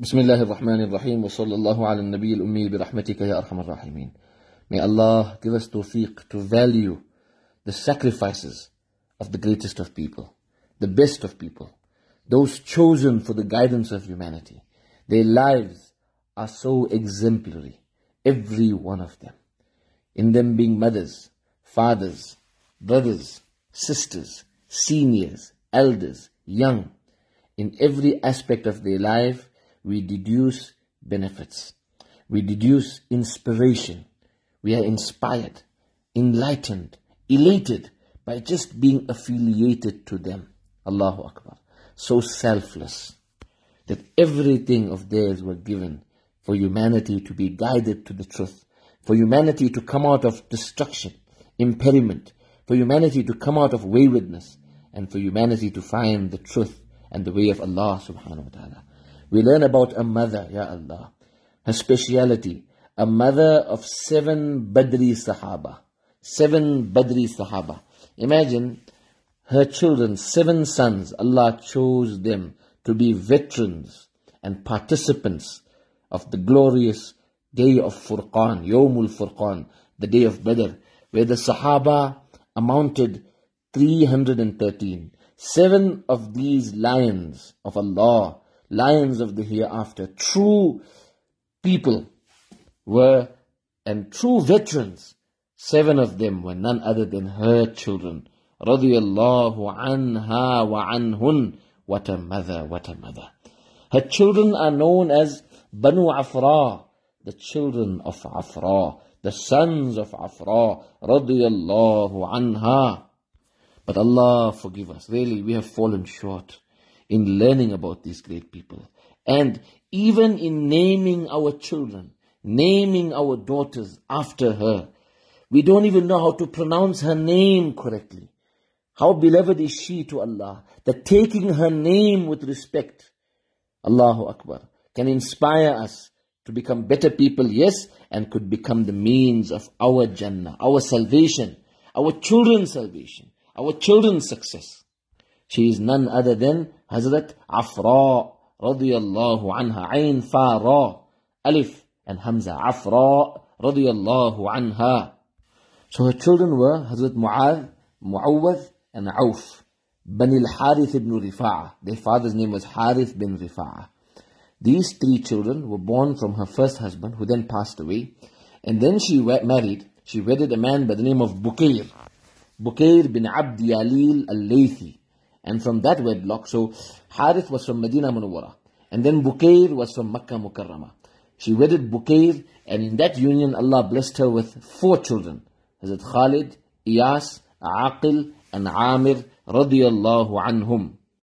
بسم الله الرحمن الرحيم وصلى الله على النبي الأمي برحمتك يا أرحم الراحمين May Allah give us tawfiq to value the sacrifices of the greatest of people, the best of people, those chosen for the guidance of humanity. Their lives are so exemplary, every one of them. In them being mothers, fathers, brothers, sisters, seniors, elders, young. In every aspect of their life, we deduce benefits. We deduce inspiration. We are inspired, enlightened, elated by just being affiliated to them. Allahu Akbar. So selfless that everything of theirs were given for humanity to be guided to the truth, for humanity to come out of destruction, impediment, for humanity to come out of waywardness, and for humanity to find the truth and the way of Allah subhanahu wa ta'ala. We learn about a mother, Ya Allah, her speciality, a mother of seven Badri Sahaba. Seven Badri Sahaba. Imagine her children, seven sons, Allah chose them to be veterans and participants of the glorious day of Furqan, Yawmul Furqan, the day of Badr, where the Sahaba amounted 313. Seven of these lions of Allah, lions of the hereafter, true people were and true veterans. Seven of them were none other than her children. Radiallahu anha wa anhun. What a mother, what a mother. Her children are known as Banu Afra, the children of Afra, the sons of Afra, radiallahu anha. But Allah forgive us. Really, we have fallen short in learning about these great people. And even in naming our children, naming our daughters after her. We don't even know how to pronounce her name correctly. How beloved is she to Allah that taking her name with respect, Allahu Akbar, can inspire us to become better people, yes, and could become the means of our Jannah, our salvation, our children's salvation, our children's success. She is none other than Hazrat Afra radiyallahu anha, Ain Fa Ra, Alif and Hamza, Afra radiyallahu anha. So her children were Hazrat Mu'adh, Mu'awwadh and Auf. Bani al-Harith ibn Rifa'ah. Their father's name was Harith bin Rifa'ah. These three children were born from her first husband, who then passed away. And then she married, she wedded a man by the name of Bukair. Bukair bin Abd Yalil al-Laythi. And from that wedlock, so Harith was from Medina Munawwara. And then Bukair was from Makkah Mukarramah. She wedded Bukair, and in that union, Allah blessed her with four children. Hazrat Khalid, Iyas, Aqil, and Amir, radiyallahu anhum.